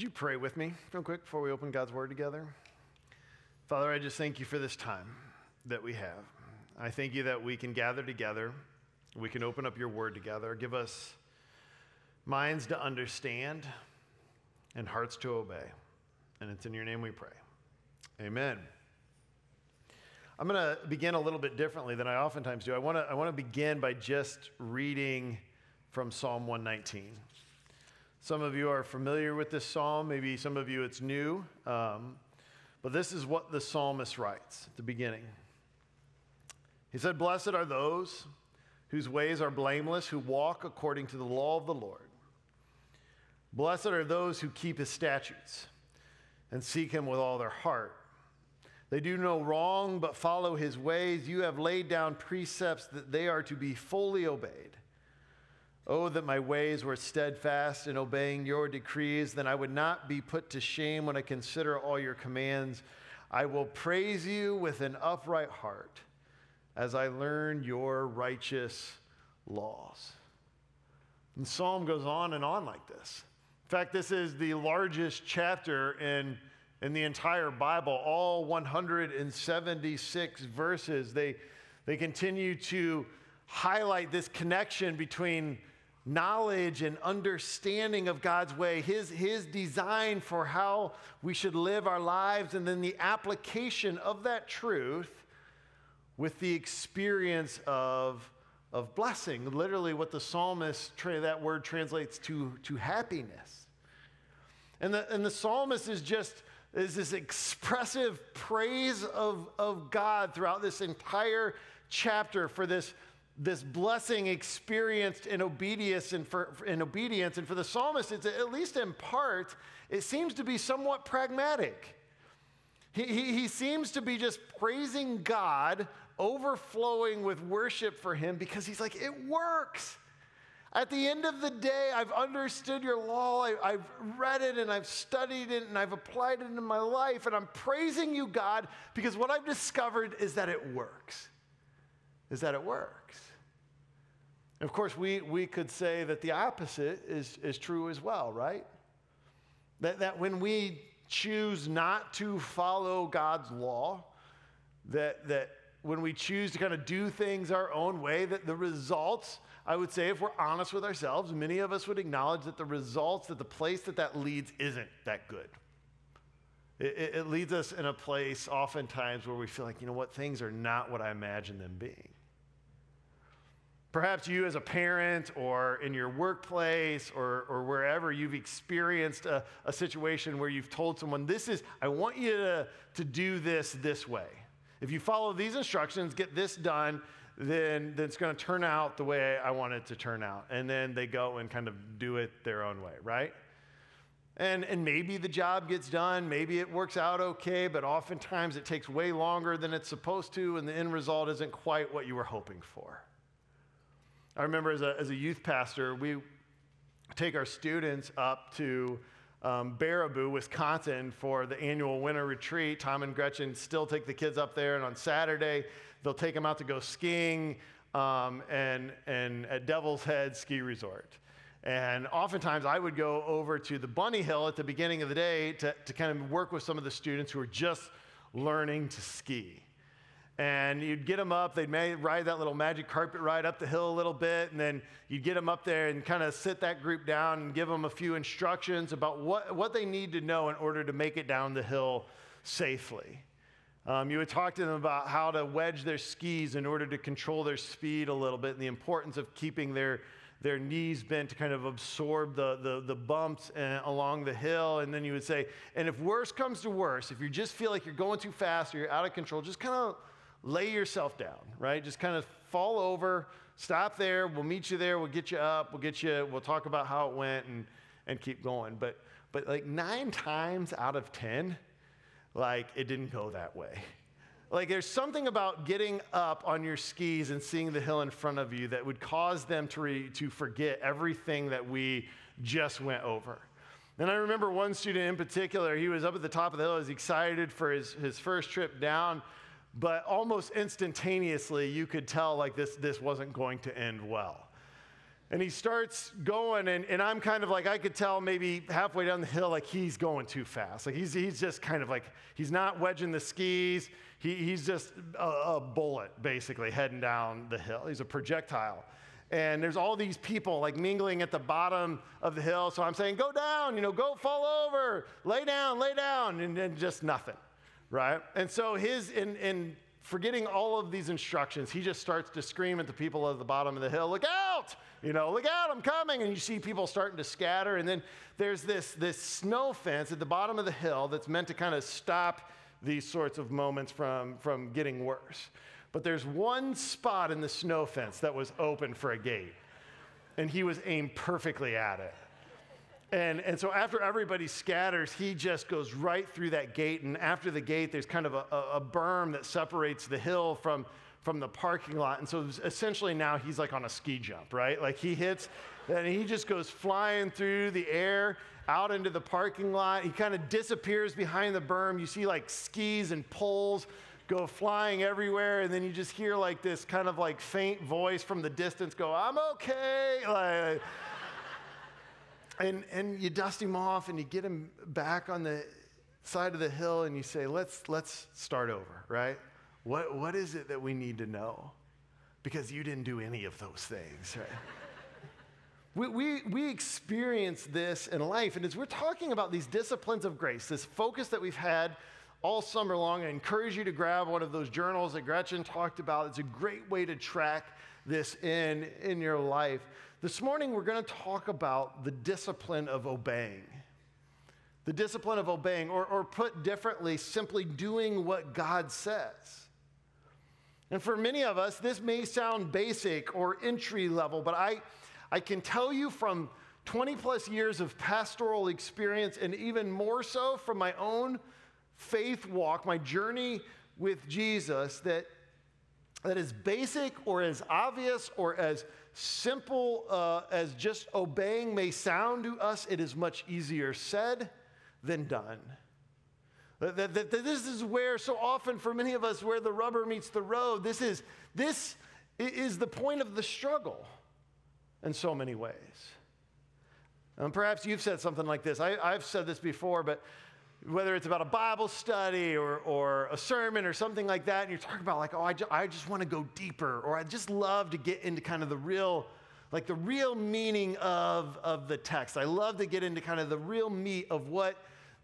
Would you pray with me real quick before we open God's Word together? Father, I just thank you for this time that we have. I thank you that we can gather together, we can open up your Word together. Give us minds to understand and hearts to obey. And it's in your name we pray. Amen. I'm going to begin a little bit differently than I oftentimes do. I want to I want to begin by just reading from Psalm 119. Some of you are familiar with this psalm, maybe some of you it's new. Um, but this is what the psalmist writes at the beginning. He said, Blessed are those whose ways are blameless, who walk according to the law of the Lord. Blessed are those who keep his statutes and seek him with all their heart. They do no wrong, but follow his ways. You have laid down precepts that they are to be fully obeyed. Oh, that my ways were steadfast in obeying your decrees, then I would not be put to shame when I consider all your commands. I will praise you with an upright heart as I learn your righteous laws. And Psalm goes on and on like this. In fact, this is the largest chapter in, in the entire Bible, all 176 verses. They, they continue to highlight this connection between knowledge and understanding of God's way, his, his design for how we should live our lives, and then the application of that truth with the experience of, of blessing. Literally, what the psalmist, that word translates to, to happiness. And the, and the psalmist is just is this expressive praise of, of God throughout this entire chapter for this this blessing experienced in obedience and for, in obedience. And for the psalmist it's at least in part it seems to be somewhat pragmatic. He, he, he seems to be just praising god overflowing with worship for him because he's like it works. At the end of the day i've understood your law. I, i've read it and i've studied it and i've applied it in my life and i'm praising you god because what i've discovered is that it works. Is that it works of course, we, we could say that the opposite is, is true as well, right? That, that when we choose not to follow God's law, that, that when we choose to kind of do things our own way, that the results, I would say, if we're honest with ourselves, many of us would acknowledge that the results, that the place that that leads isn't that good. It, it, it leads us in a place oftentimes where we feel like, you know what, things are not what I imagine them being. Perhaps you, as a parent or in your workplace or, or wherever, you've experienced a, a situation where you've told someone, This is, I want you to, to do this this way. If you follow these instructions, get this done, then, then it's going to turn out the way I want it to turn out. And then they go and kind of do it their own way, right? And, and maybe the job gets done, maybe it works out okay, but oftentimes it takes way longer than it's supposed to, and the end result isn't quite what you were hoping for. I remember as a, as a youth pastor, we take our students up to um, Baraboo, Wisconsin for the annual winter retreat. Tom and Gretchen still take the kids up there, and on Saturday, they'll take them out to go skiing um, and, and at Devil's Head Ski Resort. And oftentimes I would go over to the Bunny Hill at the beginning of the day to, to kind of work with some of the students who are just learning to ski and you'd get them up. They'd ride that little magic carpet ride up the hill a little bit, and then you'd get them up there and kind of sit that group down and give them a few instructions about what, what they need to know in order to make it down the hill safely. Um, you would talk to them about how to wedge their skis in order to control their speed a little bit and the importance of keeping their, their knees bent to kind of absorb the, the, the bumps uh, along the hill. And then you would say, and if worse comes to worse, if you just feel like you're going too fast or you're out of control, just kind of lay yourself down, right? Just kind of fall over, stop there. We'll meet you there. We'll get you up. We'll get you, we'll talk about how it went and, and keep going. But, but like nine times out of 10, like it didn't go that way. Like there's something about getting up on your skis and seeing the hill in front of you that would cause them to, re, to forget everything that we just went over. And I remember one student in particular, he was up at the top of the hill, he was excited for his, his first trip down, but almost instantaneously you could tell like this, this wasn't going to end well. And he starts going, and, and I'm kind of like, I could tell maybe halfway down the hill, like he's going too fast. Like he's, he's just kind of like, he's not wedging the skis. He, he's just a, a bullet, basically, heading down the hill. He's a projectile. And there's all these people like mingling at the bottom of the hill. So I'm saying, go down, you know, go fall over, lay down, lay down, and then just nothing, right? And so his, in, in forgetting all of these instructions, he just starts to scream at the people at the bottom of the hill, look out! You know, look out, I'm coming. And you see people starting to scatter. And then there's this, this snow fence at the bottom of the hill that's meant to kind of stop these sorts of moments from, from getting worse. But there's one spot in the snow fence that was open for a gate. And he was aimed perfectly at it. And, and so after everybody scatters, he just goes right through that gate. And after the gate, there's kind of a, a berm that separates the hill from, from the parking lot. And so essentially now he's like on a ski jump, right? Like he hits and he just goes flying through the air out into the parking lot. He kind of disappears behind the berm. You see like skis and poles go flying everywhere. And then you just hear like this kind of like faint voice from the distance go, I'm okay. Like, and, and you dust him off and you get him back on the side of the hill and you say, let's, let's start over, right? What, what is it that we need to know? Because you didn't do any of those things, right? we, we, we experience this in life, and as we're talking about these disciplines of grace, this focus that we've had all summer long, I encourage you to grab one of those journals that Gretchen talked about. It's a great way to track this in in your life. This morning, we're going to talk about the discipline of obeying. The discipline of obeying, or, or put differently, simply doing what God says. And for many of us, this may sound basic or entry level, but I, I can tell you from 20 plus years of pastoral experience, and even more so from my own faith walk, my journey with Jesus, that, that as basic or as obvious or as simple uh, as just obeying may sound to us, it is much easier said than done. That, that, that, this is where, so often for many of us, where the rubber meets the road. This is, this is the point of the struggle in so many ways. And perhaps you've said something like this. I, I've said this before, but whether it's about a Bible study or, or a sermon or something like that, and you're talking about, like, oh, I, ju- I just want to go deeper, or I just love to get into kind of the real, like the real meaning of, of the text. I love to get into kind of the real meat of what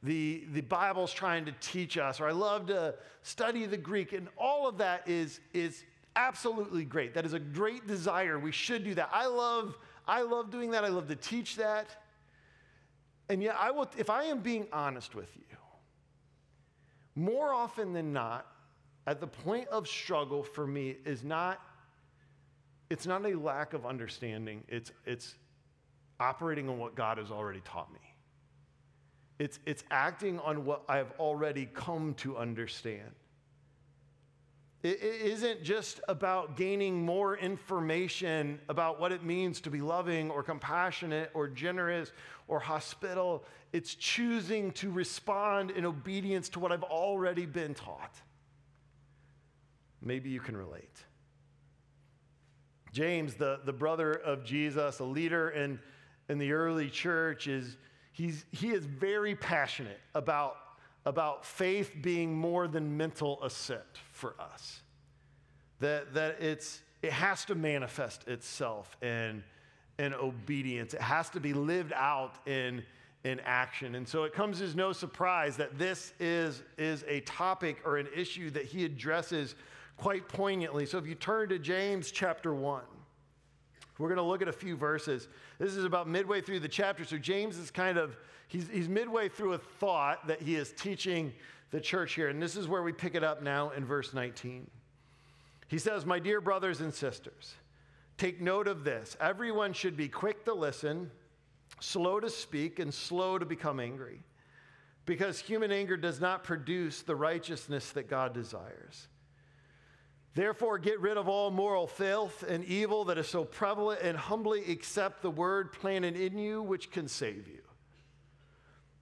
the, the Bible's trying to teach us, or I love to study the Greek, and all of that is, is absolutely great. That is a great desire. We should do that. I love, I love doing that. I love to teach that. And yet, I will, if I am being honest with you, more often than not, at the point of struggle for me is not, it's not a lack of understanding, it's, it's operating on what God has already taught me. It's, it's acting on what I've already come to understand. It, isn't just about gaining more information about what it means to be loving or compassionate or generous or hospitable. It's choosing to respond in obedience to what I've already been taught. Maybe you can relate. James, the, the brother of Jesus, a leader in, in the early church, is he's, he is very passionate about, about faith being more than mental assent for us. That, that it's, it has to manifest itself in, in obedience, it has to be lived out in, in action. And so it comes as no surprise that this is, is a topic or an issue that he addresses quite poignantly. So if you turn to James chapter 1, we're going to look at a few verses. This is about midway through the chapter. So James is kind of, he's, he's midway through a thought that he is teaching the church here. And this is where we pick it up now in verse 19. He says, My dear brothers and sisters, take note of this. Everyone should be quick to listen, slow to speak, and slow to become angry. Because human anger does not produce the righteousness that God desires. Therefore, get rid of all moral filth and evil that is so prevalent, and humbly accept the word planted in you, which can save you.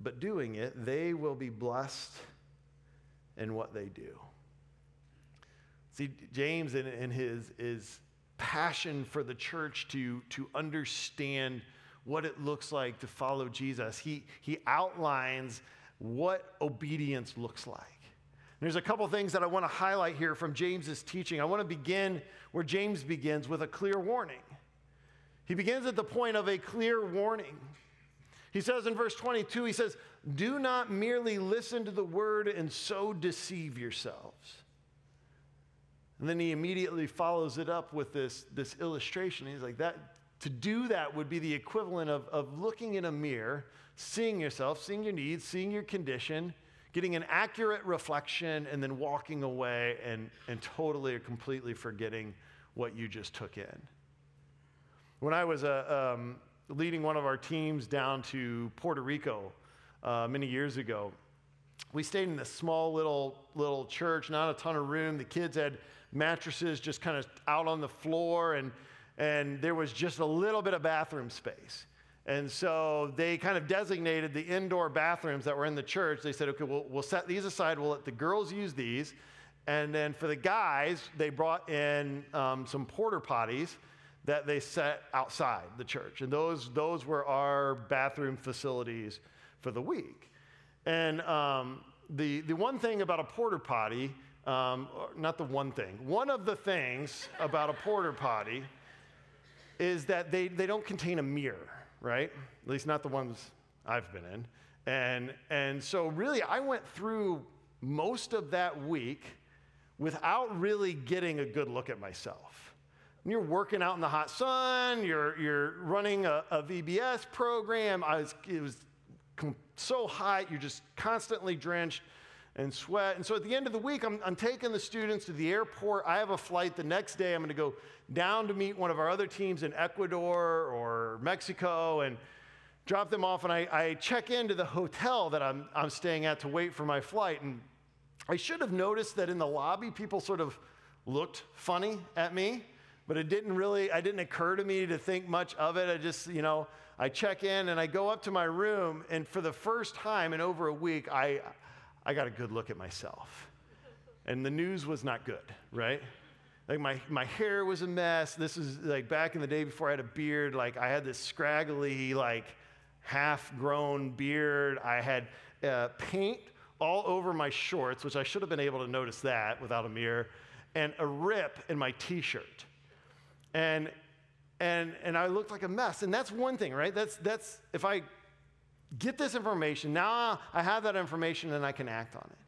but doing it, they will be blessed in what they do. See, James in, in his, his passion for the church to, to understand what it looks like to follow Jesus, he, he outlines what obedience looks like. There's a couple things that I want to highlight here from James's teaching. I want to begin where James begins with a clear warning. He begins at the point of a clear warning. He says in verse 22, he says, Do not merely listen to the word and so deceive yourselves. And then he immediately follows it up with this, this illustration. He's like, that to do that would be the equivalent of, of looking in a mirror, seeing yourself, seeing your needs, seeing your condition, getting an accurate reflection, and then walking away and, and totally or completely forgetting what you just took in. When I was a, um, leading one of our teams down to Puerto Rico uh, many years ago, we stayed in this small little little church, not a ton of room. The kids had mattresses just kind of out on the floor, and and there was just a little bit of bathroom space. And so they kind of designated the indoor bathrooms that were in the church. They said, okay, we'll, we'll set these aside. We'll let the girls use these. And then for the guys, they brought in um, some porta potties that they set outside the church. And those, those were our bathroom facilities for the week. And um, the, the one thing about a porta potty, um, not the one thing, one of the things about a porta potty is that they, they don't contain a mirror, right? At least not the ones I've been in. And, and so, really, I went through most of that week without really getting a good look at myself you're working out in the hot sun, you're, you're running a, a VBS program. Was, it was so hot, you're just constantly drenched and sweat. And so at the end of the week, I'm, I'm taking the students to the airport. I have a flight the next day. I'm going to go down to meet one of our other teams in Ecuador or Mexico and drop them off. And I, I check into the hotel that I'm, I'm staying at to wait for my flight. And I should have noticed that in the lobby, people sort of looked funny at me but it didn't really, it didn't occur to me to think much of it. I just, you know, I check in and I go up to my room, and for the first time in over a week, I, I got a good look at myself. And the news was not good, right? Like my, my hair was a mess. This is like back in the day before I had a beard. Like I had this scraggly, like half grown beard. I had uh, paint all over my shorts, which I should have been able to notice that without a mirror, and a rip in my t shirt and and and I looked like a mess. And that's one thing, right? That's that's if I get this information, now I have that information and I can act on it.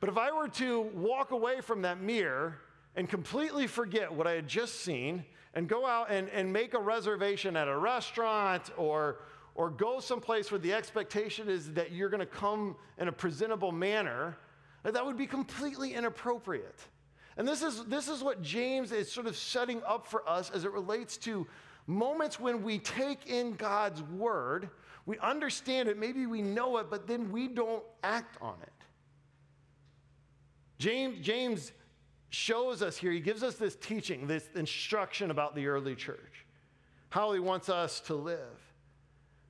But if I were to walk away from that mirror and completely forget what I had just seen and go out and, and make a reservation at a restaurant or or go someplace where the expectation is that you're going to come in a presentable manner, that would be completely inappropriate. And this is, this is what James is sort of setting up for us as it relates to moments when we take in God's word, we understand it, maybe we know it, but then we don't act on it. James, James shows us here, he gives us this teaching, this instruction about the early church, how he wants us to live.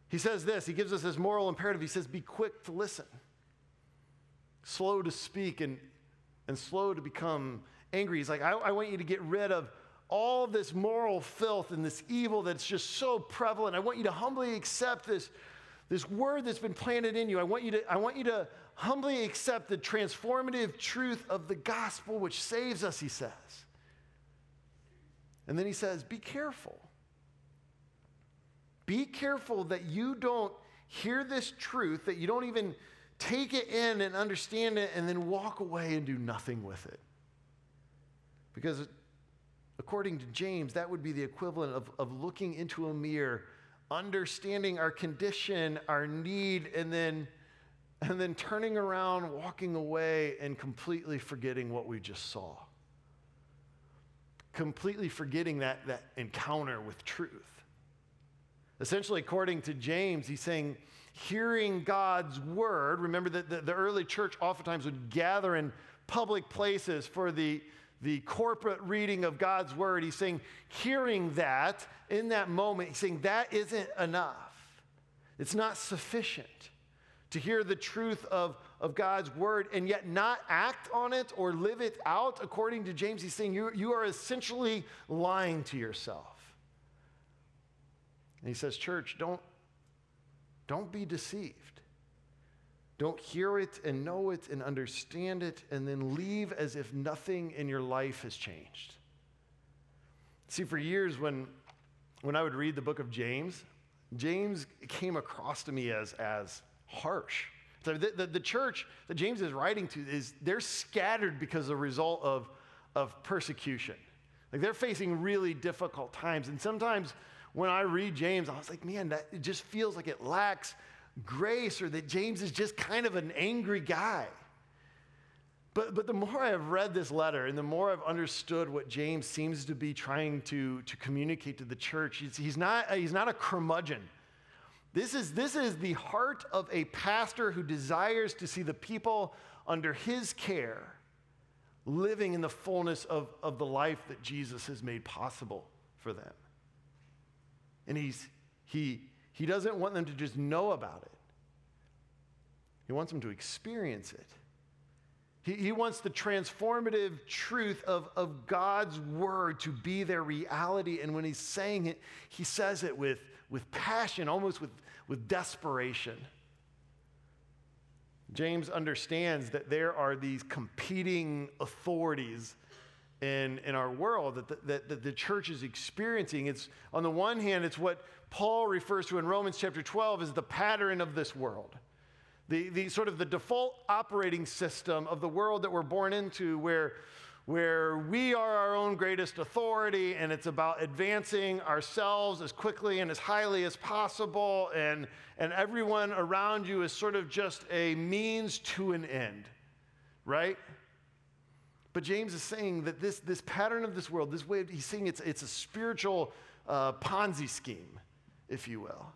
He says this, he gives us this moral imperative. He says, Be quick to listen, slow to speak, and, and slow to become angry. He's like, I, I want you to get rid of all this moral filth and this evil that's just so prevalent. I want you to humbly accept this, this word that's been planted in you. I want you to, I want you to humbly accept the transformative truth of the gospel which saves us, he says. And then he says, Be careful. Be careful that you don't hear this truth, that you don't even take it in and understand it, and then walk away and do nothing with it. Because According to James, that would be the equivalent of, of looking into a mirror, understanding our condition, our need, and then, and then turning around, walking away, and completely forgetting what we just saw. Completely forgetting that, that encounter with truth. Essentially, according to James, he's saying, hearing God's word, remember that the, the early church oftentimes would gather in public places for the, the corporate reading of God's word. He's saying, hearing that in that moment, he's saying that isn't enough. It's not sufficient to hear the truth of, of God's word and yet not act on it or live it out. According to James, he's saying you, you are essentially lying to yourself. And he says, Church, don't, don't be deceived. Don't hear it and know it and understand it and then leave as if nothing in your life has changed. See, for years when, when I would read the book of James, James came across to me as, as harsh. So the, the, the church that James is writing to is they're scattered because of a result of, of persecution. Like they're facing really difficult times. And sometimes when I read James, I was like, man, that it just feels like it lacks grace or that James is just kind of an angry guy. But, but the more I've read this letter and the more I've understood what James seems to be trying to, to communicate to the church, he's, he's, not, uh, he's not a curmudgeon. This is, this is the heart of a pastor who desires to see the people under his care living in the fullness of, of the life that Jesus has made possible for them. And he's, he, he doesn't want them to just know about it, he wants them to experience it. He, he wants the transformative truth of, of God's word to be their reality. And when he's saying it, he says it with, with passion, almost with, with desperation. James understands that there are these competing authorities in, in our world that the, that, that the church is experiencing. It's on the one hand, it's what Paul refers to in Romans chapter 12 as the pattern of this world. The, the sort of the default operating system of the world that we're born into where, where we are our own greatest authority and it's about advancing ourselves as quickly and as highly as possible and, and everyone around you is sort of just a means to an end, right? But James is saying that this, this pattern of this world, this way, he's saying it's, it's a spiritual uh, Ponzi scheme, if you will.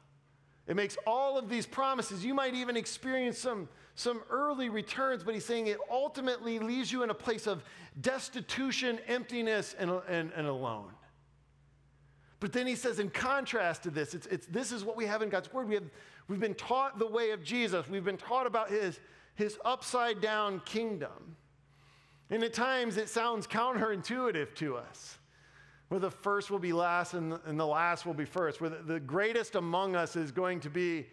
It makes all of these promises. You might even experience some, some early returns, but he's saying it ultimately leaves you in a place of destitution, emptiness, and, and, and alone. But then he says, in contrast to this, it's, it's, this is what we have in God's Word. We have, we've been taught the way of Jesus, we've been taught about his, his upside down kingdom. And at times it sounds counterintuitive to us, where the first will be last and the, last will be first, where the, greatest among us is going to be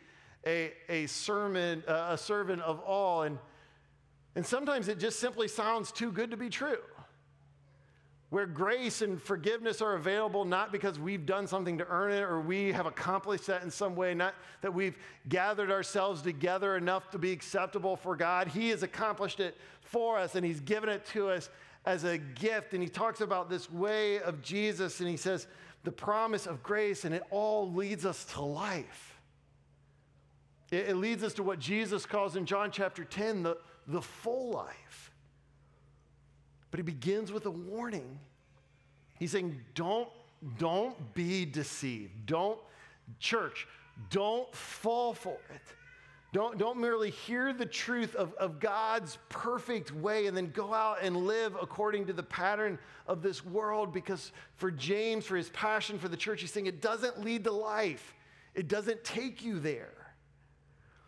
a, a, sermon, a servant of all. And, and sometimes it just simply sounds too good to be true where grace and forgiveness are available not because we've done something to earn it or we have accomplished that in some way, not that we've gathered ourselves together enough to be acceptable for God. He has accomplished it for us and He's given it to us as a gift. And He talks about this way of Jesus and He says, the promise of grace, and it all leads us to life. It, leads us to what Jesus calls in John chapter 10 the, the full life. But he begins with a warning. He's saying, don't, don't be deceived. Don't, church, don't fall for it. Don't, don't merely hear the truth of, of God's perfect way and then go out and live according to the pattern of this world. Because for James, for his passion for the church, he's saying it doesn't lead to life, it doesn't take you there.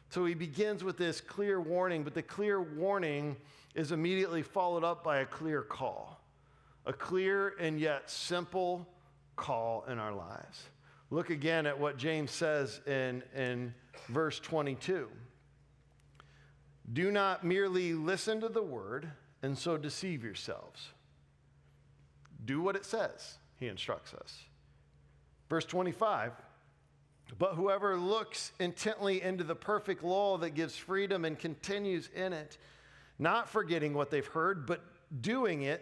So he begins with this clear warning, but the clear warning is immediately followed up by a clear call, a clear and yet simple call in our lives. Look again at what James says in, in verse 22. Do not merely listen to the word and so deceive yourselves. Do what it says, he instructs us. Verse 25 But whoever looks intently into the perfect law that gives freedom and continues in it, not forgetting what they've heard, but doing it,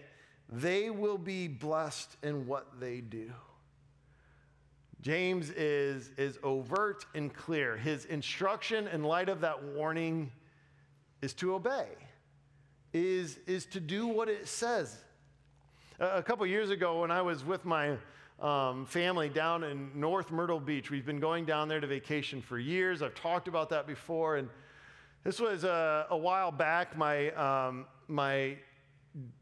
they will be blessed in what they do. James is, is overt and clear. His instruction in light of that warning is to obey, is, is to do what it says. A, a couple years ago, when I was with my um, family down in North Myrtle Beach, we've been going down there to vacation for years. I've talked about that before. And this was a, a while back. My, um, my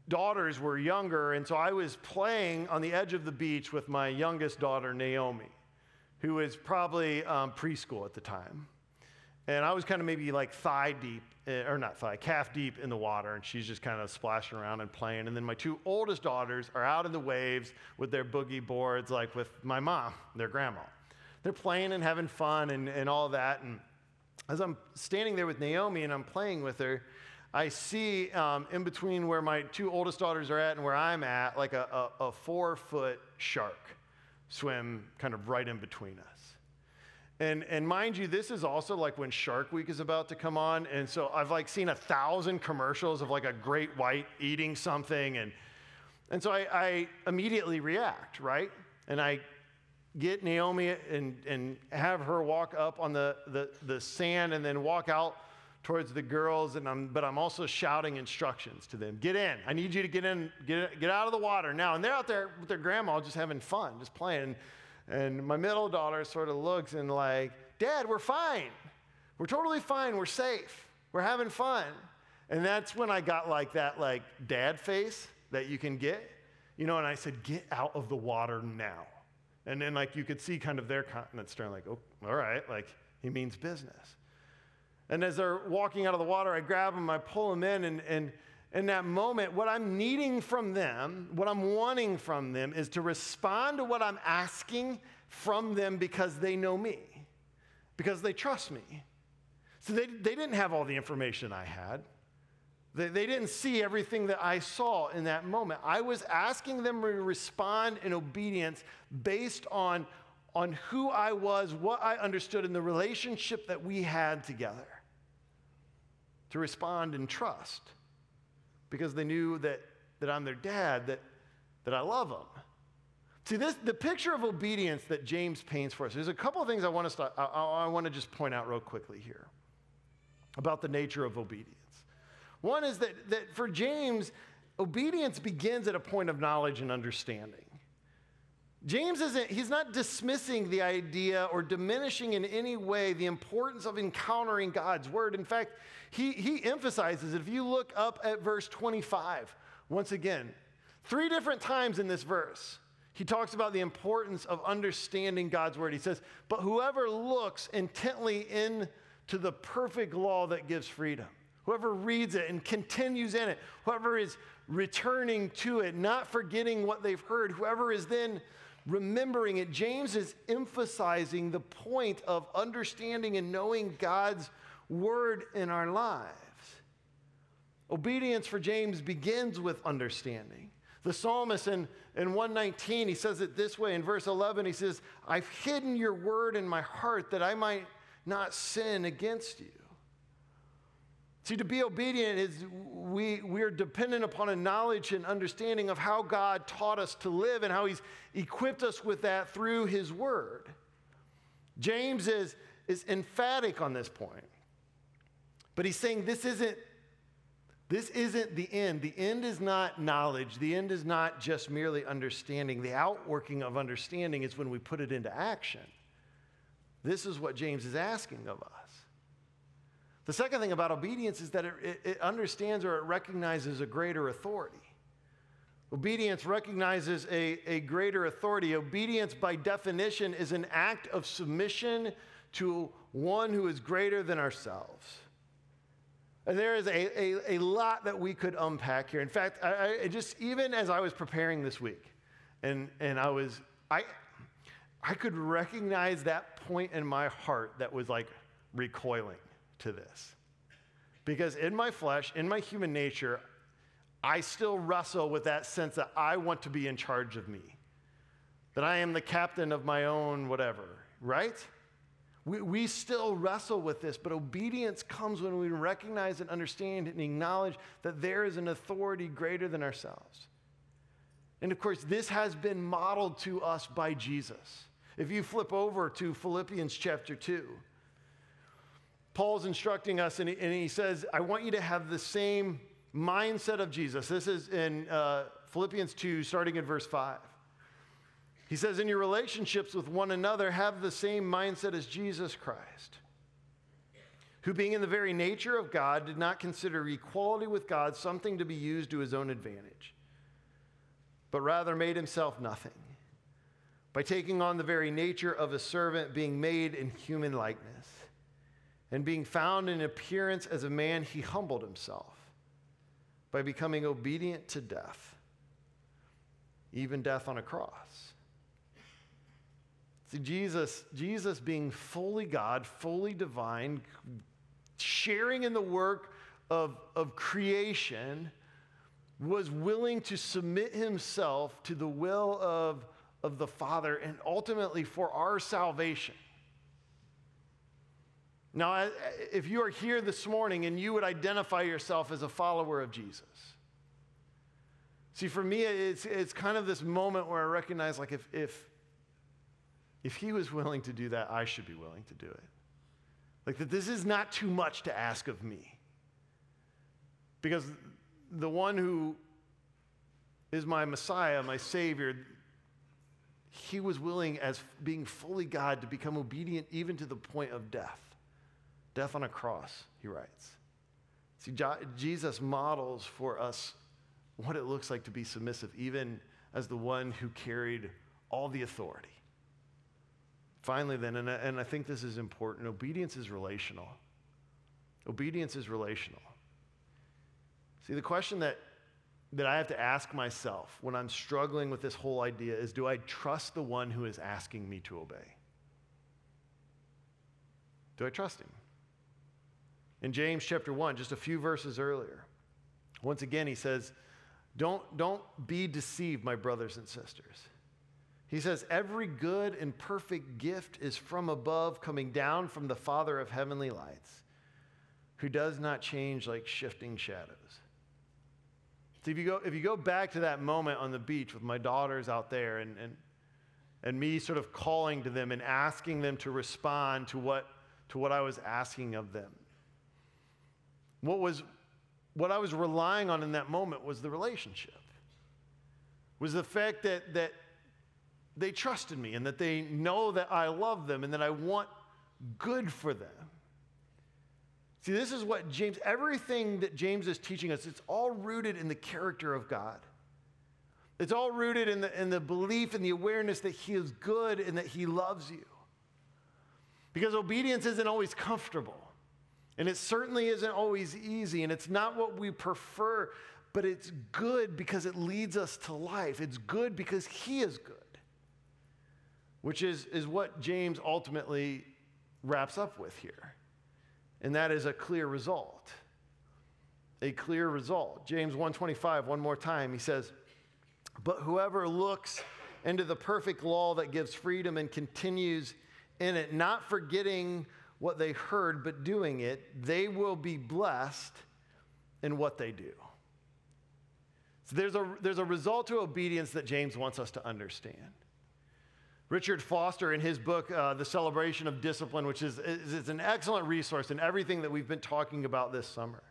daughters were younger, and so I was playing on the edge of the beach with my youngest daughter, Naomi, who was probably um, preschool at the time. And I was kind of maybe like thigh deep, eh, or not thigh, calf deep in the water, and she's just kind of splashing around and playing. And then my two oldest daughters are out in the waves with their boogie boards, like with my mom, their grandma. They're playing and having fun and, and all that. And as I'm standing there with Naomi and I'm playing with her, I see um, in between where my two oldest daughters are at and where I'm at, like a, a, a four foot shark swim kind of right in between us. And, and mind you, this is also like when Shark Week is about to come on. And so I've like seen a thousand commercials of like a great white eating something. And, and so I, I immediately react, right? And I get Naomi and, and have her walk up on the, the, the sand and then walk out towards the girls, and I'm, but I'm also shouting instructions to them. Get in. I need you to get in, get, get out of the water now. And they're out there with their grandma just having fun, just playing. And my middle daughter sort of looks and like, Dad, we're fine. We're totally fine. We're safe. We're having fun. And that's when I got like that like dad face that you can get. You know, and I said, get out of the water now. And then like you could see kind of their countenance turn like, oh, all right, like he means business. And as they're walking out of the water, I grab them, I pull them in, and, and in that moment, what I'm needing from them, what I'm wanting from them, is to respond to what I'm asking from them because they know me, because they trust me. So they, they didn't have all the information I had. They, they didn't see everything that I saw in that moment. I was asking them to respond in obedience based on, on who I was, what I understood, and the relationship that we had together to respond in trust because they knew that, that I'm their dad, that, that I love them. See, this, the picture of obedience that James paints for us, there's a couple of things I want to, start, I, I want to just point out real quickly here about the nature of obedience. One is that, that for James, obedience begins at a point of knowledge and understanding. James isn't, he's not dismissing the idea or diminishing in any way the importance of encountering God's word. In fact, he, he emphasizes it. If you look up at verse 25, once again, three different times in this verse, he talks about the importance of understanding God's word. He says, But whoever looks intently into the perfect law that gives freedom, whoever reads it and continues in it, whoever is returning to it, not forgetting what they've heard, whoever is then remembering it, James is emphasizing the point of understanding and knowing God's word in our lives. Obedience for James begins with understanding. The psalmist in, in 119, he says it this way in verse 11 he says, I've hidden your word in my heart that I might not sin against you. See, to be obedient is we, we're dependent upon a knowledge and understanding of how God taught us to live and how He's equipped us with that through His Word. James is, is emphatic on this point. But he's saying this isn't this isn't the end. The end is not knowledge. The end is not just merely understanding. The outworking of understanding is when we put it into action. This is what James is asking of us. The second thing about obedience is that it, it, understands or it recognizes a greater authority. Obedience recognizes a, a greater authority. Obedience, by definition, is an act of submission to one who is greater than ourselves. And there is a, a, a lot that we could unpack here. In fact, I, I just even as I was preparing this week, and, and I was, I, I could recognize that point in my heart that was like recoiling to this. Because in my flesh, in my human nature, I still wrestle with that sense that I want to be in charge of me, that I am the captain of my own whatever, right? We, we still wrestle with this, but obedience comes when we recognize and understand and acknowledge that there is an authority greater than ourselves. And of course, this has been modeled to us by Jesus. If you flip over to Philippians chapter 2, Paul's instructing us, and he, and he says, I want you to have the same mindset of Jesus. This is in uh, Philippians 2, starting in verse 5. He says, In your relationships with one another, have the same mindset as Jesus Christ, who, being in the very nature of God, did not consider equality with God something to be used to his own advantage, but rather made himself nothing by taking on the very nature of a servant, being made in human likeness. And being found in appearance as a man, he humbled himself by becoming obedient to death, even death on a cross. See, Jesus, Jesus being fully God, fully divine, sharing in the work of, of creation, was willing to submit himself to the will of, of the Father and ultimately for our salvation. Now, if you are here this morning and you would identify yourself as a follower of Jesus, see, for me, it's, it's kind of this moment where I recognize, like, if, if, if he was willing to do that, I should be willing to do it. Like, that this is not too much to ask of me. Because the one who is my Messiah, my Savior, he was willing, as being fully God, to become obedient even to the point of death. Death on a cross, he writes. See, Jesus models for us what it looks like to be submissive, even as the one who carried all the authority. Finally, then, and I, and I think this is important obedience is relational. Obedience is relational. See, the question that, that I have to ask myself when I'm struggling with this whole idea is do I trust the one who is asking me to obey? Do I trust him? In James chapter 1, just a few verses earlier, once again, he says, Don't, don't be deceived, my brothers and sisters. He says, Every good and perfect gift is from above, coming down from the Father of heavenly lights, who does not change like shifting shadows. So if you go, if you go back to that moment on the beach with my daughters out there and, and, and me sort of calling to them and asking them to respond to what, to what I was asking of them, what was what I was relying on in that moment was the relationship. Was the fact that that they trusted me and that they know that I love them and that I want good for them. See, this is what James, everything that James is teaching us, it's all rooted in the character of God. It's all rooted in the, in the belief and the awareness that He is good and that He loves you. Because obedience isn't always comfortable. And it certainly isn't always easy, and it's not what we prefer, but it's good because it leads us to life. It's good because He is good, which is, is what James ultimately wraps up with here. And that is a clear result. A clear result. James 125, one more time, he says, But whoever looks into the perfect law that gives freedom and continues in it, not forgetting what they heard, but doing it, they will be blessed in what they do. So there's a, there's a result to obedience that James wants us to understand. Richard Foster, in his book, uh, The Celebration of Discipline, which is, is, is an excellent resource in everything that we've been talking about this summer.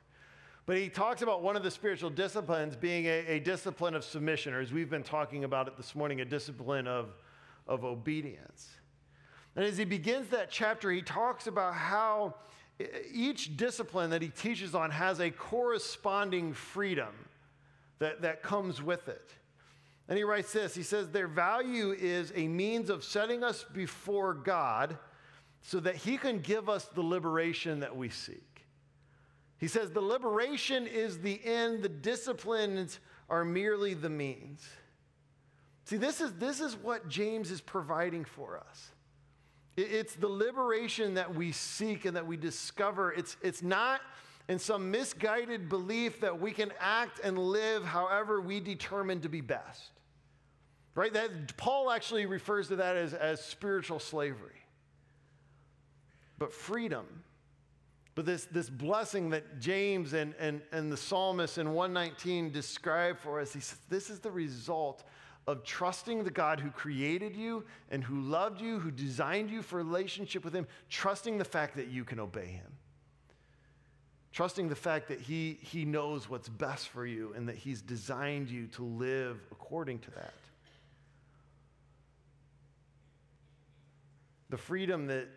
But he talks about one of the spiritual disciplines being a, a discipline of submission, or as we've been talking about it this morning, a discipline of, of obedience. And as he begins that chapter, he talks about how each discipline that he teaches on has a corresponding freedom that, that comes with it. And he writes this he says, Their value is a means of setting us before God so that he can give us the liberation that we seek. He says, The liberation is the end, the disciplines are merely the means. See, this is, this is what James is providing for us. It's the liberation that we seek and that we discover. It's, it's not in some misguided belief that we can act and live however we determine to be best. Right? That Paul actually refers to that as, as spiritual slavery. But freedom, But this, this blessing that James and, and, and the psalmist in 119 describe for us, he says, this is the result of trusting the God who created you and who loved you, who designed you for relationship with him, trusting the fact that you can obey him. Trusting the fact that he, he knows what's best for you and that he's designed you to live according to that. The freedom that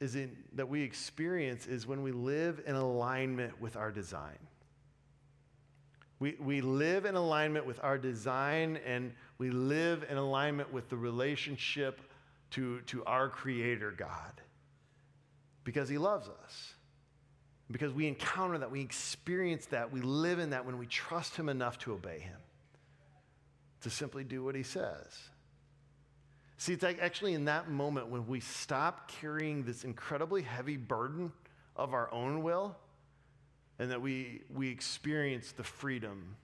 is in, that we experience is when we live in alignment with our design. We, we live in alignment with our design and we live in alignment with the relationship to, to our Creator God because He loves us. Because we encounter that, we experience that, we live in that when we trust Him enough to obey Him, to simply do what He says. See, it's like actually in that moment when we stop carrying this incredibly heavy burden of our own will and that we, we experience the freedom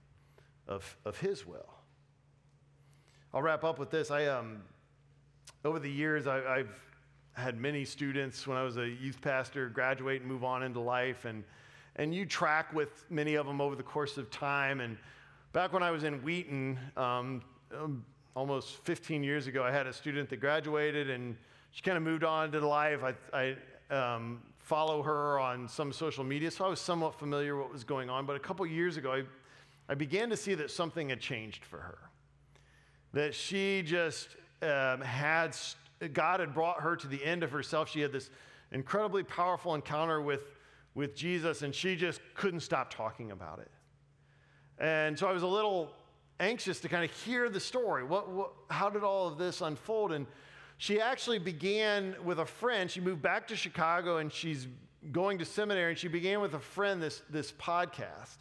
of, of His will. I'll wrap up with this. I, um, over the years, I, I've had many students when I was a youth pastor graduate and move on into life, and, and you track with many of them over the course of time. And back when I was in Wheaton, um, um almost 15 years ago, I had a student that graduated and she kind of moved on to life. I, I um, follow her on some social media, so I was somewhat familiar with what was going on. But a couple years ago, I, I began to see that something had changed for her. That she just um, had, God had brought her to the end of herself. She had this incredibly powerful encounter with, with Jesus, and she just couldn't stop talking about it. And so I was a little anxious to kind of hear the story. What, what, how did all of this unfold? And she actually began with a friend. She moved back to Chicago and she's going to seminary, and she began with a friend this, this podcast.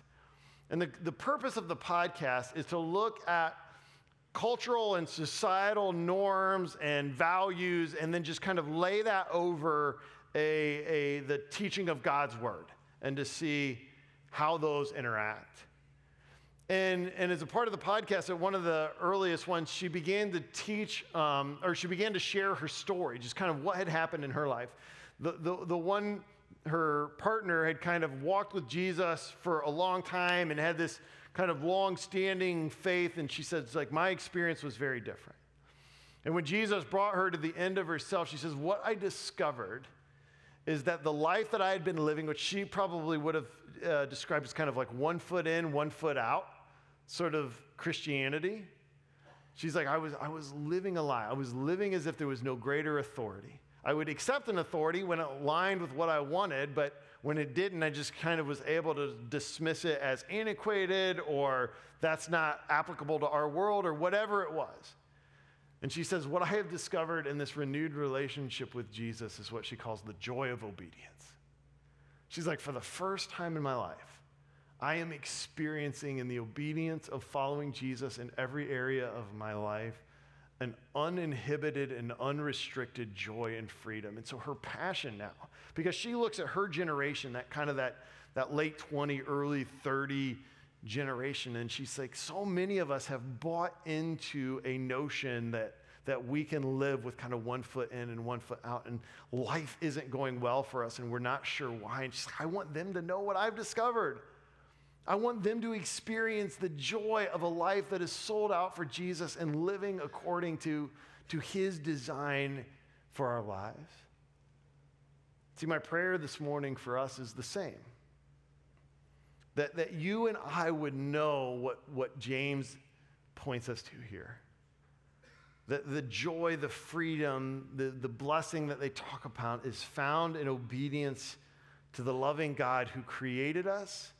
And the, the purpose of the podcast is to look at cultural and societal norms and values and then just kind of lay that over a, a, the teaching of God's word and to see how those interact. And, and as a part of the podcast, at one of the earliest ones, she began to teach, um, or she began to share her story, just kind of what had happened in her life. The, the, the one, her partner had kind of walked with Jesus for a long time and had this kind of long standing faith. And she says, like, my experience was very different. And when Jesus brought her to the end of herself, she says, What I discovered is that the life that I had been living, which she probably would have uh, described as kind of like one foot in, one foot out, sort of Christianity. She's like, I was, I was living a lie. I was living as if there was no greater authority. I would accept an authority when it aligned with what I wanted, but when it didn't, I just kind of was able to dismiss it as antiquated or that's not applicable to our world or whatever it was. And she says, What I have discovered in this renewed relationship with Jesus is what she calls the joy of obedience. She's like, For the first time in my life, I am experiencing in the obedience of following Jesus in every area of my life an uninhibited and unrestricted joy and freedom. And so her passion now, because she looks at her generation, that kind of that, that late 20, early 30 generation, and she's like, so many of us have bought into a notion that that we can live with kind of one foot in and one foot out, and life isn't going well for us, and we're not sure why. And she's like, I want them to know what I've discovered. I want them to experience the joy of a life that is sold out for Jesus and living according to, to his design for our lives. See, my prayer this morning for us is the same. That, that you and I would know what, what James points us to here. That the joy, the freedom, the, the blessing that they talk about is found in obedience to the loving God who created us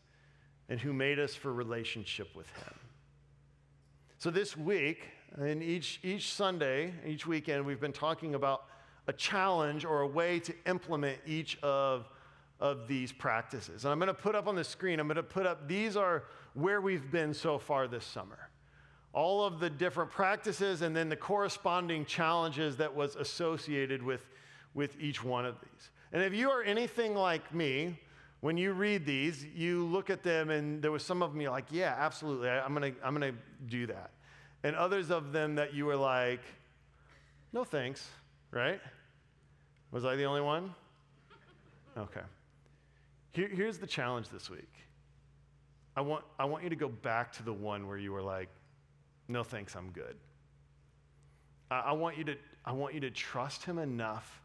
and who made us for relationship with Him. So this week, and each, each Sunday, each weekend, we've been talking about a challenge or a way to implement each of, of these practices. And I'm going to put up on the screen, I'm going to put up, these are where we've been so far this summer. All of the different practices and then the corresponding challenges that was associated with, with each one of these. And if you are anything like me, when you read these, you look at them and there was some of them you're like, yeah, absolutely, I, am gonna, I'm gonna do that. And others of them that you were like, no thanks, right? Was I the only one? Okay. Here, here's the challenge this week. I want, I want you to go back to the one where you were like, no thanks, I'm good. I, I, want you to, I want you to trust him enough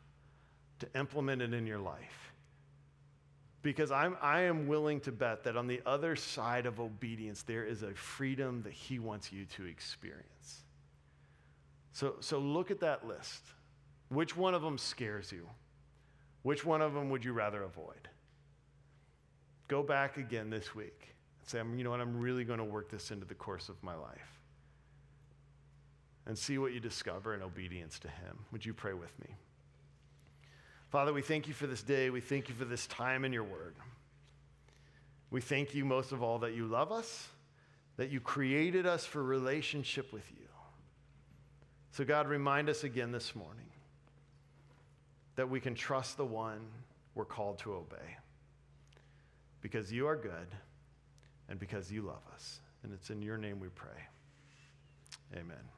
to implement it in your life. Because I'm, I am willing to bet that on the other side of obedience, there is a freedom that he wants you to experience. So, so look at that list. Which one of them scares you? Which one of them would you rather avoid? Go back again this week and say, you know what, I'm really going to work this into the course of my life. And see what you discover in obedience to Him. Would you pray with me? Father, we thank you for this day. We thank you for this time in your word. We thank you most of all that you love us, that you created us for relationship with you. So, God, remind us again this morning that we can trust the one we're called to obey because you are good and because you love us. And it's in your name we pray. Amen.